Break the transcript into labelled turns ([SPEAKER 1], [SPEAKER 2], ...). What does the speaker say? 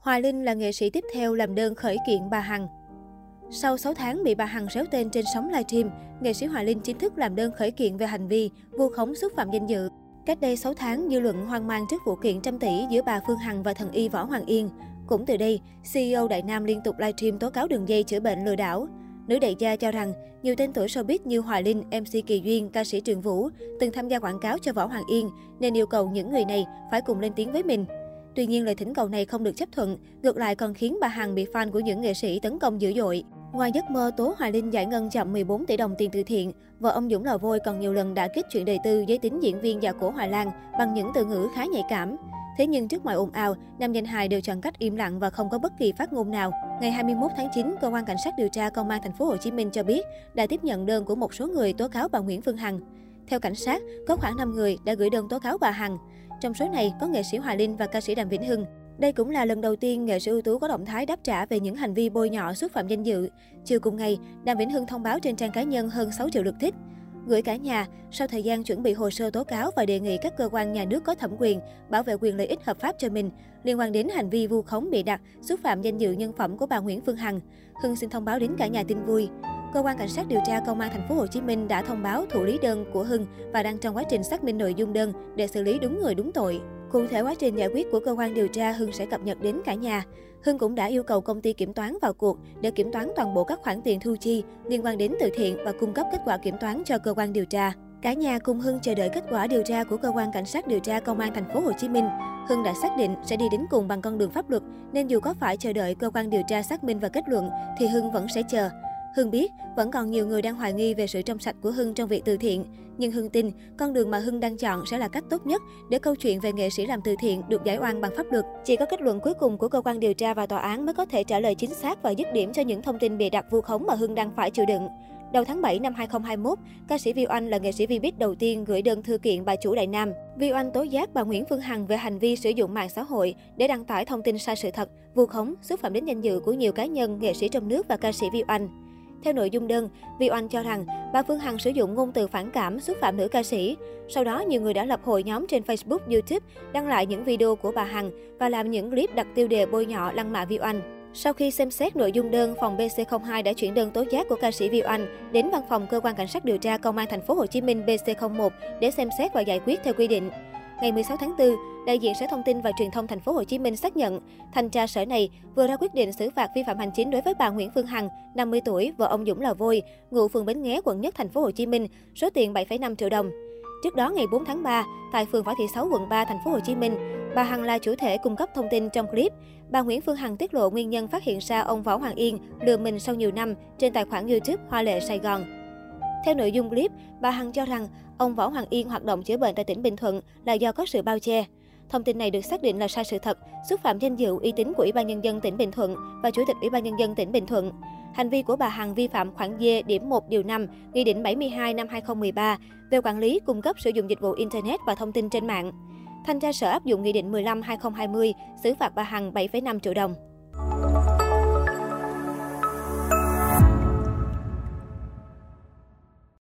[SPEAKER 1] Hoài Linh là nghệ sĩ tiếp theo làm đơn khởi kiện bà Hằng. Sau 6 tháng bị bà Hằng réo tên trên sóng livestream, nghệ sĩ Hoài Linh chính thức làm đơn khởi kiện về hành vi vu khống xúc phạm danh dự. Cách đây 6 tháng, dư luận hoang mang trước vụ kiện trăm tỷ giữa bà Phương Hằng và thần y Võ Hoàng Yên. Cũng từ đây, CEO Đại Nam liên tục livestream tố cáo đường dây chữa bệnh lừa đảo. Nữ đại gia cho rằng, nhiều tên tuổi showbiz như Hoài Linh, MC Kỳ Duyên, ca sĩ Trường Vũ từng tham gia quảng cáo cho Võ Hoàng Yên, nên yêu cầu những người này phải cùng lên tiếng với mình. Tuy nhiên, lời thỉnh cầu này không được chấp thuận, ngược lại còn khiến bà Hằng bị fan của những nghệ sĩ tấn công dữ dội. Ngoài giấc mơ Tố Hoài Linh giải ngân chậm 14 tỷ đồng tiền từ thiện, vợ ông Dũng Lò Vôi còn nhiều lần đã kích chuyện đời tư giới tính diễn viên già cổ Hoài Lan bằng những từ ngữ khá nhạy cảm. Thế nhưng trước mọi ồn ào, nam danh hài đều chọn cách im lặng và không có bất kỳ phát ngôn nào. Ngày 21 tháng 9, cơ quan cảnh sát điều tra công an thành phố Hồ Chí Minh cho biết đã tiếp nhận đơn của một số người tố cáo bà Nguyễn Phương Hằng. Theo cảnh sát, có khoảng 5 người đã gửi đơn tố cáo bà Hằng. Trong số này có nghệ sĩ hòa Linh và ca sĩ Đàm Vĩnh Hưng. Đây cũng là lần đầu tiên nghệ sĩ ưu tú có động thái đáp trả về những hành vi bôi nhọ xúc phạm danh dự. Chiều cùng ngày, Đàm Vĩnh Hưng thông báo trên trang cá nhân hơn 6 triệu lượt thích. Gửi cả nhà, sau thời gian chuẩn bị hồ sơ tố cáo và đề nghị các cơ quan nhà nước có thẩm quyền bảo vệ quyền lợi ích hợp pháp cho mình liên quan đến hành vi vu khống bị đặt, xúc phạm danh dự nhân phẩm của bà Nguyễn Phương Hằng. Hưng xin thông báo đến cả nhà tin vui. Cơ quan cảnh sát điều tra công an thành phố Hồ Chí Minh đã thông báo thủ lý đơn của Hưng và đang trong quá trình xác minh nội dung đơn để xử lý đúng người đúng tội. Cụ thể quá trình giải quyết của cơ quan điều tra Hưng sẽ cập nhật đến cả nhà. Hưng cũng đã yêu cầu công ty kiểm toán vào cuộc để kiểm toán toàn bộ các khoản tiền thu chi liên quan đến từ thiện và cung cấp kết quả kiểm toán cho cơ quan điều tra. Cả nhà cùng Hưng chờ đợi kết quả điều tra của cơ quan cảnh sát điều tra công an thành phố Hồ Chí Minh. Hưng đã xác định sẽ đi đến cùng bằng con đường pháp luật, nên dù có phải chờ đợi cơ quan điều tra xác minh và kết luận thì Hưng vẫn sẽ chờ. Hưng biết vẫn còn nhiều người đang hoài nghi về sự trong sạch của Hưng trong việc từ thiện, nhưng Hưng tin con đường mà Hưng đang chọn sẽ là cách tốt nhất để câu chuyện về nghệ sĩ làm từ thiện được giải oan bằng pháp luật. Chỉ có kết luận cuối cùng của cơ quan điều tra và tòa án mới có thể trả lời chính xác và dứt điểm cho những thông tin bịa đặt vu khống mà Hưng đang phải chịu đựng. Đầu tháng 7 năm 2021, ca sĩ Vi Oanh là nghệ sĩ Vbiz đầu tiên gửi đơn thư kiện bà chủ Đại Nam. Vi Oanh tố giác bà Nguyễn Phương Hằng về hành vi sử dụng mạng xã hội để đăng tải thông tin sai sự thật, vu khống, xúc phạm đến danh dự của nhiều cá nhân, nghệ sĩ trong nước và ca sĩ Vi Oanh. Theo nội dung đơn, Vi Oanh cho rằng bà Phương Hằng sử dụng ngôn từ phản cảm, xúc phạm nữ ca sĩ. Sau đó, nhiều người đã lập hội nhóm trên Facebook, YouTube, đăng lại những video của bà Hằng và làm những clip đặt tiêu đề bôi nhọ lăng mạ Vi Oanh. Sau khi xem xét nội dung đơn, phòng BC02 đã chuyển đơn tố giác của ca sĩ Vi Oanh đến văn phòng cơ quan cảnh sát điều tra công an thành phố Hồ Chí Minh BC01 để xem xét và giải quyết theo quy định. Ngày 16 tháng 4, đại diện Sở Thông tin và Truyền thông thành phố Hồ Chí Minh xác nhận, thanh tra sở này vừa ra quyết định xử phạt vi phạm hành chính đối với bà Nguyễn Phương Hằng, 50 tuổi, vợ ông Dũng Lò Vôi, ngụ phường Bến Nghé, quận Nhất, thành phố Hồ Chí Minh, số tiền 7,5 triệu đồng. Trước đó ngày 4 tháng 3, tại phường Võ Thị Sáu, quận 3, thành phố Hồ Chí Minh, bà Hằng là chủ thể cung cấp thông tin trong clip. Bà Nguyễn Phương Hằng tiết lộ nguyên nhân phát hiện ra ông Võ Hoàng Yên lừa mình sau nhiều năm trên tài khoản YouTube Hoa Lệ Sài Gòn. Theo nội dung clip, bà Hằng cho rằng ông Võ Hoàng Yên hoạt động chữa bệnh tại tỉnh Bình Thuận là do có sự bao che. Thông tin này được xác định là sai sự thật, xúc phạm danh dự uy tín của Ủy ban nhân dân tỉnh Bình Thuận và Chủ tịch Ủy ban nhân dân tỉnh Bình Thuận. Hành vi của bà Hằng vi phạm khoản D điểm 1 điều 5, Nghị định 72 năm 2013 về quản lý cung cấp sử dụng dịch vụ internet và thông tin trên mạng. Thanh tra sở áp dụng Nghị định 15 2020 xử phạt bà Hằng 7,5 triệu đồng.